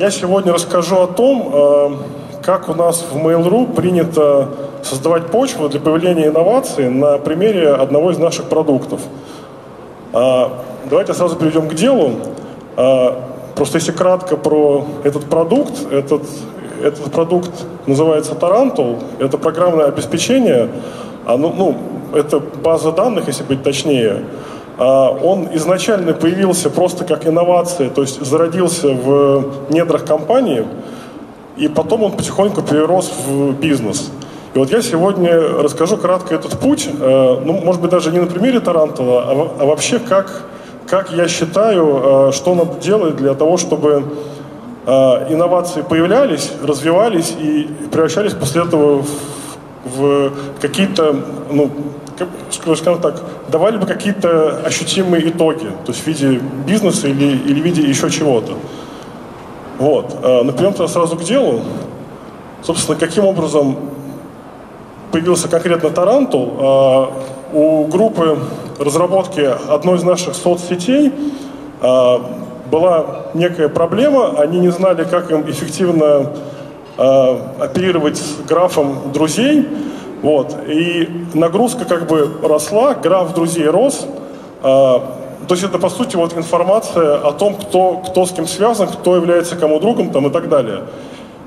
Я сегодня расскажу о том, э, как у нас в Mail.ru принято создавать почву для появления инноваций на примере одного из наших продуктов. Э, давайте сразу перейдем к делу. Э, просто если кратко про этот продукт, этот, этот продукт называется Tarantul, это программное обеспечение, оно, ну, это база данных, если быть точнее, он изначально появился просто как инновация, то есть зародился в недрах компании, и потом он потихоньку перерос в бизнес. И вот я сегодня расскажу кратко этот путь, э, ну, может быть, даже не на примере Тарантула, а, а вообще, как, как я считаю, э, что надо делать для того, чтобы э, инновации появлялись, развивались и превращались после этого в, в какие-то ну, скажем так, давали бы какие-то ощутимые итоги, то есть в виде бизнеса или, или в виде еще чего-то. Вот. А, но перейдем сразу к делу. Собственно, каким образом появился конкретно Тарантул? А, у группы разработки одной из наших соцсетей а, была некая проблема, они не знали, как им эффективно оперировать с графом друзей, вот. И нагрузка как бы росла, граф друзей рос. А, то есть это, по сути, вот информация о том, кто, кто с кем связан, кто является кому другом там, и так далее.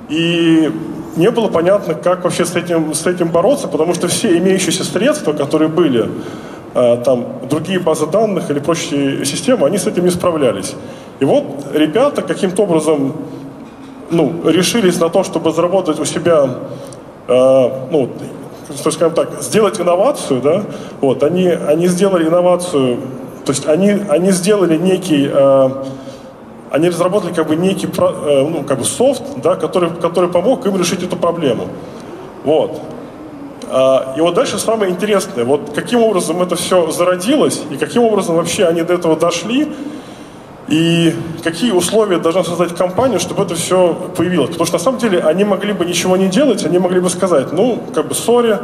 И не было понятно, как вообще с этим, с этим бороться, потому что все имеющиеся средства, которые были, а, там, другие базы данных или прочие системы, они с этим не справлялись. И вот ребята каким-то образом ну, решились на то, чтобы заработать у себя э, ну, скажем так, сделать инновацию, да, вот, они, они сделали инновацию, то есть они, они сделали некий, э, они разработали как бы некий, э, ну, как бы софт, да, который, который помог им решить эту проблему. Вот. А, и вот дальше самое интересное, вот каким образом это все зародилось, и каким образом вообще они до этого дошли, и какие условия должна создать компания, чтобы это все появилось. Потому что на самом деле они могли бы ничего не делать, они могли бы сказать, ну, как бы, сори,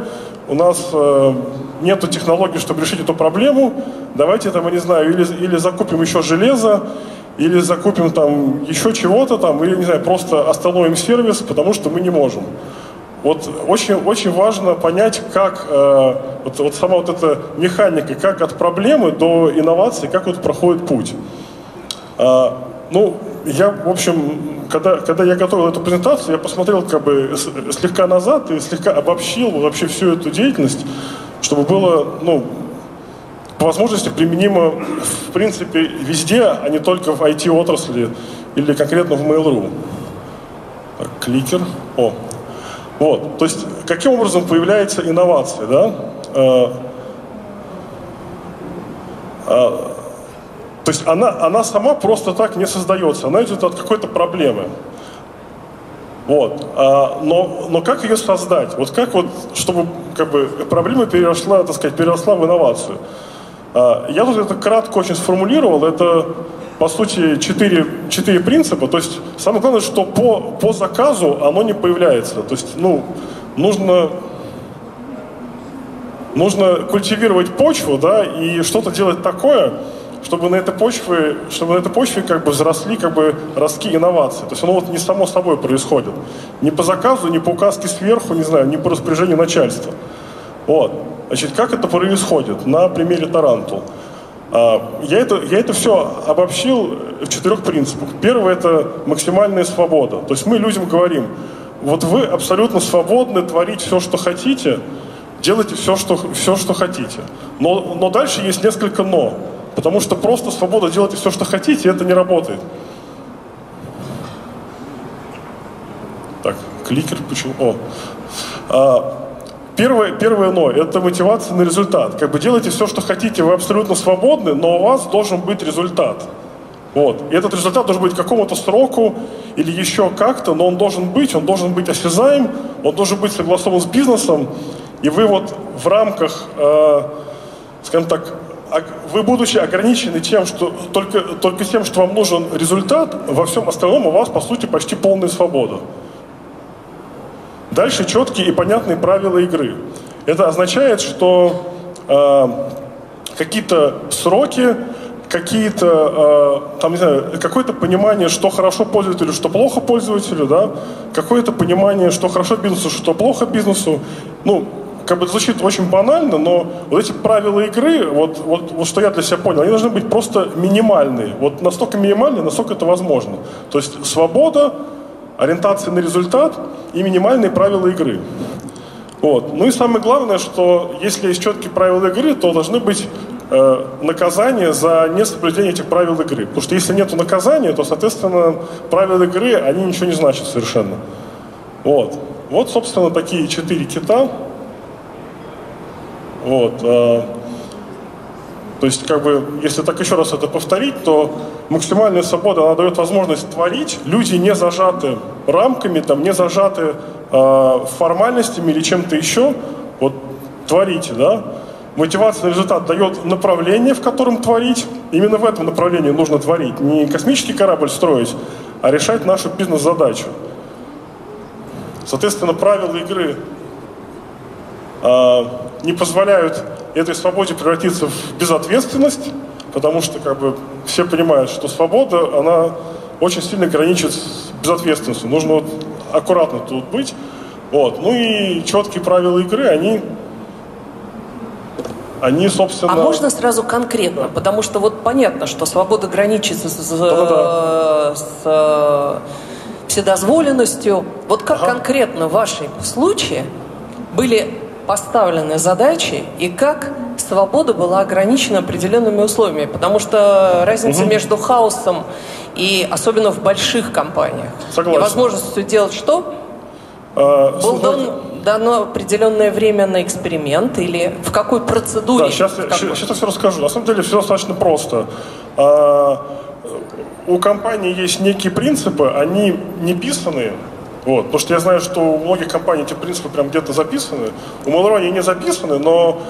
у нас э, нету технологий, чтобы решить эту проблему, давайте там, я не знаю, или, или закупим еще железо, или закупим там еще чего-то там, или, не знаю, просто остановим сервис, потому что мы не можем. Вот очень, очень важно понять, как э, вот, вот сама вот эта механика, как от проблемы до инновации, как вот проходит путь. А, ну, я, в общем, когда, когда я готовил эту презентацию, я посмотрел как бы слегка назад и слегка обобщил вообще всю эту деятельность, чтобы было, ну, по возможности применимо, в принципе, везде, а не только в IT-отрасли или конкретно в Mail.ru. Кликер. О. Вот. То есть, каким образом появляется инновация, да? То есть она, она сама просто так не создается, она идет от какой-то проблемы. Вот. А, но, но как ее создать? Вот как вот, чтобы как бы, проблема переросла, так сказать, переросла в инновацию? А, я тут это кратко очень сформулировал. Это, по сути, четыре, четыре принципа. То есть самое главное, что по, по заказу оно не появляется. То есть, ну, нужно нужно культивировать почву, да, и что-то делать такое, чтобы на этой почве, чтобы на этой почве как бы взросли как бы ростки инноваций. То есть оно вот не само собой происходит. Не по заказу, не по указке сверху, не знаю, не по распоряжению начальства. Вот. Значит, как это происходит? На примере Тарантул. А, я это, я это все обобщил в четырех принципах. Первое – это максимальная свобода. То есть мы людям говорим, вот вы абсолютно свободны творить все, что хотите, делайте все, что, все, что хотите. Но, но дальше есть несколько «но». Потому что просто свобода делать все, что хотите, это не работает. Так, кликер почему? О. А, первое, первое «но» – это мотивация на результат. Как бы делайте все, что хотите, вы абсолютно свободны, но у вас должен быть результат. Вот. И этот результат должен быть какому-то сроку или еще как-то, но он должен быть, он должен быть осязаем, он должен быть согласован с бизнесом, и вы вот в рамках, э, скажем так, вы, будучи ограничены тем, что только, только тем, что вам нужен результат, во всем остальном у вас, по сути, почти полная свобода. Дальше четкие и понятные правила игры. Это означает, что э, какие-то сроки, какие-то, э, там, не знаю, какое-то понимание, что хорошо пользователю, что плохо пользователю, да, какое-то понимание, что хорошо бизнесу, что плохо бизнесу. Ну, как бы звучит очень банально, но вот эти правила игры, вот, вот, вот что я для себя понял, они должны быть просто минимальные. Вот настолько минимальные, насколько это возможно. То есть свобода, ориентация на результат и минимальные правила игры. Вот. Ну и самое главное, что если есть четкие правила игры, то должны быть э, наказания за несоблюдение этих правил игры. Потому что если нет наказания, то, соответственно, правила игры, они ничего не значат совершенно. Вот. Вот, собственно, такие четыре кита. Вот. Э, то есть, как бы, если так еще раз это повторить, то максимальная свобода, она дает возможность творить. Люди не зажаты рамками, там, не зажаты э, формальностями или чем-то еще. Вот творите, да. Мотивация результат дает направление, в котором творить. Именно в этом направлении нужно творить. Не космический корабль строить, а решать нашу бизнес-задачу. Соответственно, правила игры э, не позволяют этой свободе превратиться в безответственность, потому что как бы все понимают, что свобода, она очень сильно граничит с безответственностью. Нужно вот аккуратно тут быть. Вот. Ну и четкие правила игры, они они, собственно... А можно сразу конкретно? Потому что вот понятно, что свобода граничит с, с, с э, вседозволенностью. Вот как ага. конкретно в вашем случае были поставлены задачи и как свобода была ограничена определенными условиями. Потому что разница угу. между хаосом и особенно в больших компаниях Согласен. и возможностью делать что? А, Был дан, дано определенное время на эксперимент или в какой процедуре? Да, сейчас, какой? сейчас я все расскажу. На самом деле все достаточно просто. А, у компании есть некие принципы, они не писанные, вот. Потому что я знаю, что у многих компаний эти принципы прям где-то записаны. У Mail.ru они не записаны, но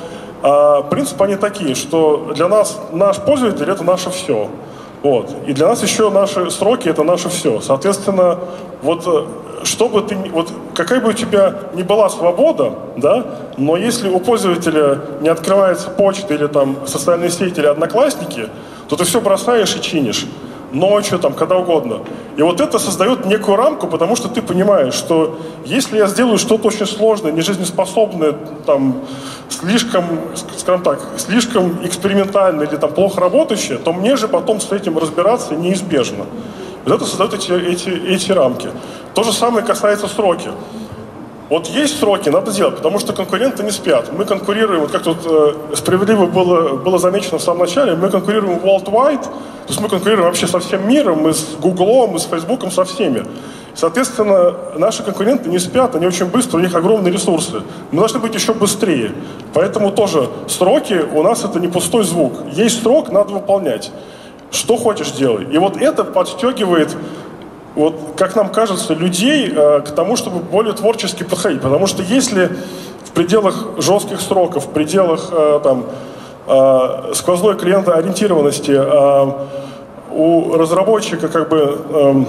а, принципы они такие, что для нас наш пользователь – это наше все. Вот. И для нас еще наши сроки – это наше все. Соответственно, вот э, чтобы ты, вот какая бы у тебя ни была свобода, да, но если у пользователя не открывается почта или там социальные сети или одноклассники, то ты все бросаешь и чинишь ночью, там, когда угодно. И вот это создает некую рамку, потому что ты понимаешь, что если я сделаю что-то очень сложное, нежизнеспособное, там, слишком, скажем так, слишком экспериментальное или там плохо работающее, то мне же потом с этим разбираться неизбежно. Вот это создает эти, эти, эти рамки. То же самое касается сроки. Вот есть сроки, надо делать, потому что конкуренты не спят. Мы конкурируем, вот как тут э, справедливо было, было замечено в самом начале, мы конкурируем worldwide, то есть мы конкурируем вообще со всем миром, мы с Google, мы с Facebook, со всеми. Соответственно, наши конкуренты не спят, они очень быстро, у них огромные ресурсы. Мы должны быть еще быстрее. Поэтому тоже сроки у нас это не пустой звук. Есть срок, надо выполнять. Что хочешь делай. И вот это подстегивает вот, как нам кажется, людей э, к тому, чтобы более творчески подходить. Потому что если в пределах жестких сроков, в пределах э, там, э, сквозной клиентоориентированности э, у разработчика как бы э,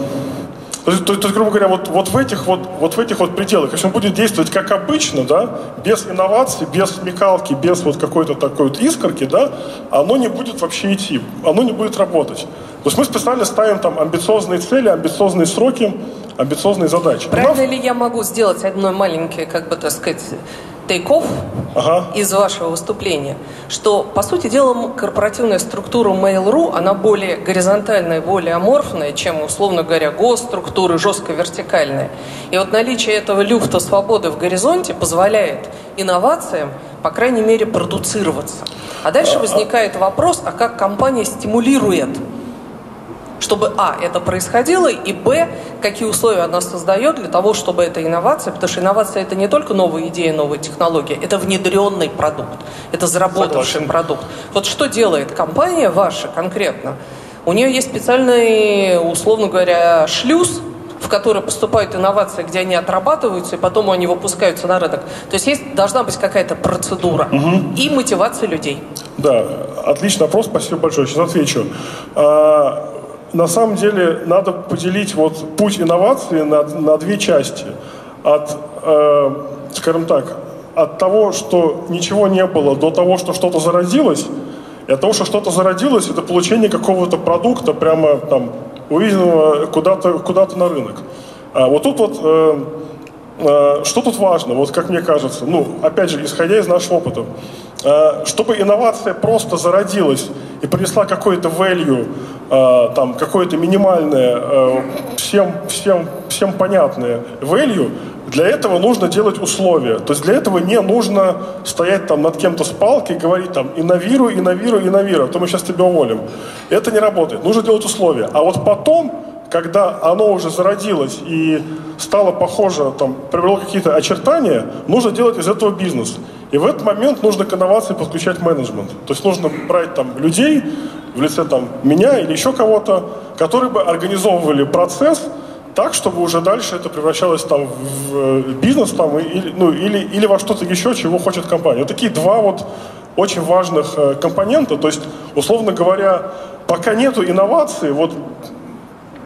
то есть, то, то есть, грубо говоря, вот, вот, в этих вот, вот в этих вот пределах, если он будет действовать как обычно, да, без инноваций, без смекалки, без вот какой-то такой вот искорки, да, оно не будет вообще идти, оно не будет работать. То есть мы специально ставим там амбициозные цели, амбициозные сроки, амбициозные задачи. Правильно ли я могу сделать одно маленькое, как бы так сказать, тейков ага. из вашего выступления, что, по сути дела, корпоративная структура Mail.ru, она более горизонтальная, более аморфная, чем, условно говоря, госструктуры, жестко вертикальная. И вот наличие этого люфта свободы в горизонте позволяет инновациям, по крайней мере, продуцироваться. А дальше возникает вопрос, а как компания стимулирует чтобы, а, это происходило, и, б, какие условия она создает для того, чтобы эта инновация, потому что инновация это не только новая идея, новая технология, это внедренный продукт, это заработавший продукт. Вот что делает компания ваша конкретно? У нее есть специальный, условно говоря, шлюз, в который поступают инновации, где они отрабатываются, и потом они выпускаются на рынок. То есть, есть должна быть какая-то процедура угу. и мотивация людей. Да, отличный вопрос, спасибо большое. Сейчас отвечу. А, на самом деле надо поделить вот путь инновации на, на две части. От, э, скажем так, от того, что ничего не было, до того, что что-то зародилось, и от того, что что-то зародилось, это получение какого-то продукта прямо там увиденного куда-то куда на рынок. А вот тут вот э, э, что тут важно, вот как мне кажется, ну, опять же, исходя из нашего опыта, чтобы инновация просто зародилась и принесла какой-то value, э, там, какое-то минимальное, э, всем, всем, всем понятное value, для этого нужно делать условия. То есть для этого не нужно стоять там над кем-то с палкой и говорить там инновируй, инновируй, инновируй, а то мы сейчас тебя уволим. Это не работает. Нужно делать условия. А вот потом, когда оно уже зародилось и стало похоже, там, приобрело какие-то очертания, нужно делать из этого бизнес. И в этот момент нужно к инновации подключать менеджмент. То есть нужно брать там людей в лице там меня или еще кого-то, которые бы организовывали процесс, так, чтобы уже дальше это превращалось там в э, бизнес там, или, ну, или, или во что-то еще, чего хочет компания. Вот такие два вот очень важных э, компонента. То есть, условно говоря, пока нету инноваций, вот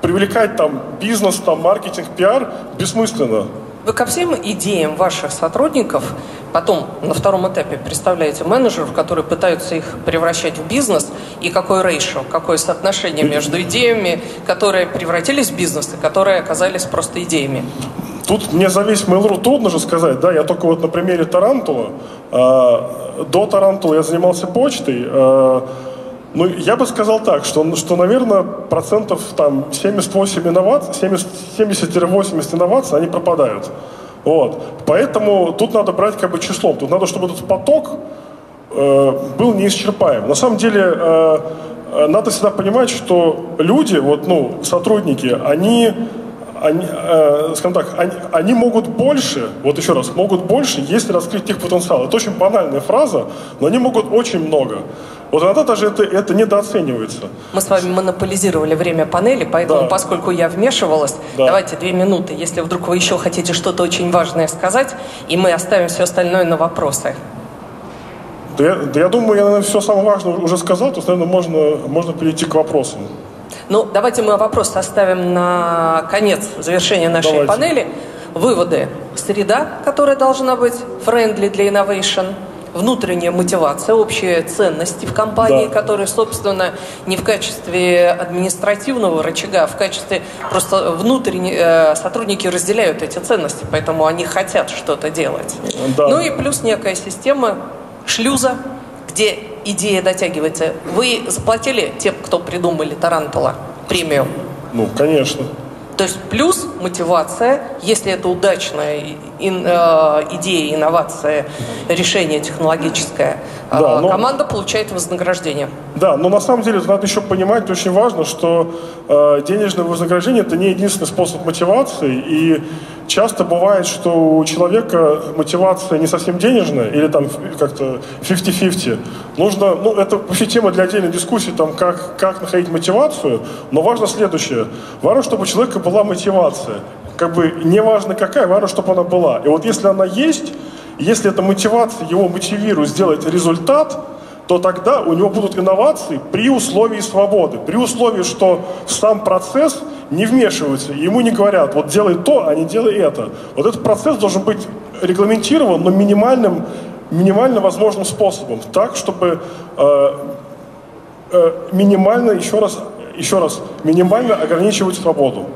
привлекать там бизнес, там маркетинг, пиар бессмысленно. Вы ко всем идеям ваших сотрудников потом на втором этапе представляете менеджеров, которые пытаются их превращать в бизнес, и какой ratio, какое соотношение между идеями, которые превратились в бизнес, и которые оказались просто идеями? Тут мне за весь Mail.ru трудно же сказать, да, я только вот на примере Тарантула, э, до Тарантула я занимался почтой, э, ну, я бы сказал так, что, что наверное, процентов там 78 инноваций, 70-80 инноваций, они пропадают. Вот. Поэтому тут надо брать как бы числом. Тут надо, чтобы этот поток э, был неисчерпаем. На самом деле, э, э надо всегда понимать, что люди, вот, ну, сотрудники, они они, э, скажем так, они, они могут больше, вот еще раз, могут больше, если раскрыть их потенциал. Это очень банальная фраза, но они могут очень много. Вот иногда даже это, это недооценивается. Мы с вами монополизировали время панели, поэтому, да. поскольку я вмешивалась, да. давайте две минуты, если вдруг вы еще хотите что-то очень важное сказать, и мы оставим все остальное на вопросы. Да я, да я думаю, я, наверное, все самое важное уже сказал, то есть, наверное, можно, можно перейти к вопросам. Ну, давайте мы вопрос оставим на конец завершения нашей давайте. панели. Выводы. Среда, которая должна быть friendly для innovation – внутренняя мотивация, общие ценности в компании, да. которые, собственно, не в качестве административного рычага, а в качестве просто внутренние э, сотрудники разделяют эти ценности, поэтому они хотят что-то делать. Да. Ну и плюс некая система шлюза, где идея дотягивается. Вы заплатили тем, кто придумали Тарантула, премию? Ну, конечно. То есть плюс мотивация, если это удачная э, идея, инновация, решение технологическое, да, но... команда получает вознаграждение. Да, но на самом деле надо еще понимать, очень важно, что э, денежное вознаграждение это не единственный способ мотивации, и часто бывает, что у человека мотивация не совсем денежная, или там как-то 50-50. Нужно, ну, это вообще тема для отдельной дискуссии, там, как, как находить мотивацию, но важно следующее. Важно, чтобы у человека была мотивация. Как бы не важно какая, важно, чтобы она была. И вот если она есть, если эта мотивация его мотивирует сделать результат, то тогда у него будут инновации при условии свободы, при условии, что сам процесс не вмешиваются, ему не говорят, вот делай то, а не делай это. Вот этот процесс должен быть регламентирован, но минимальным, минимально возможным способом, так, чтобы э, э, минимально, еще раз, еще раз, минимально ограничивать свободу.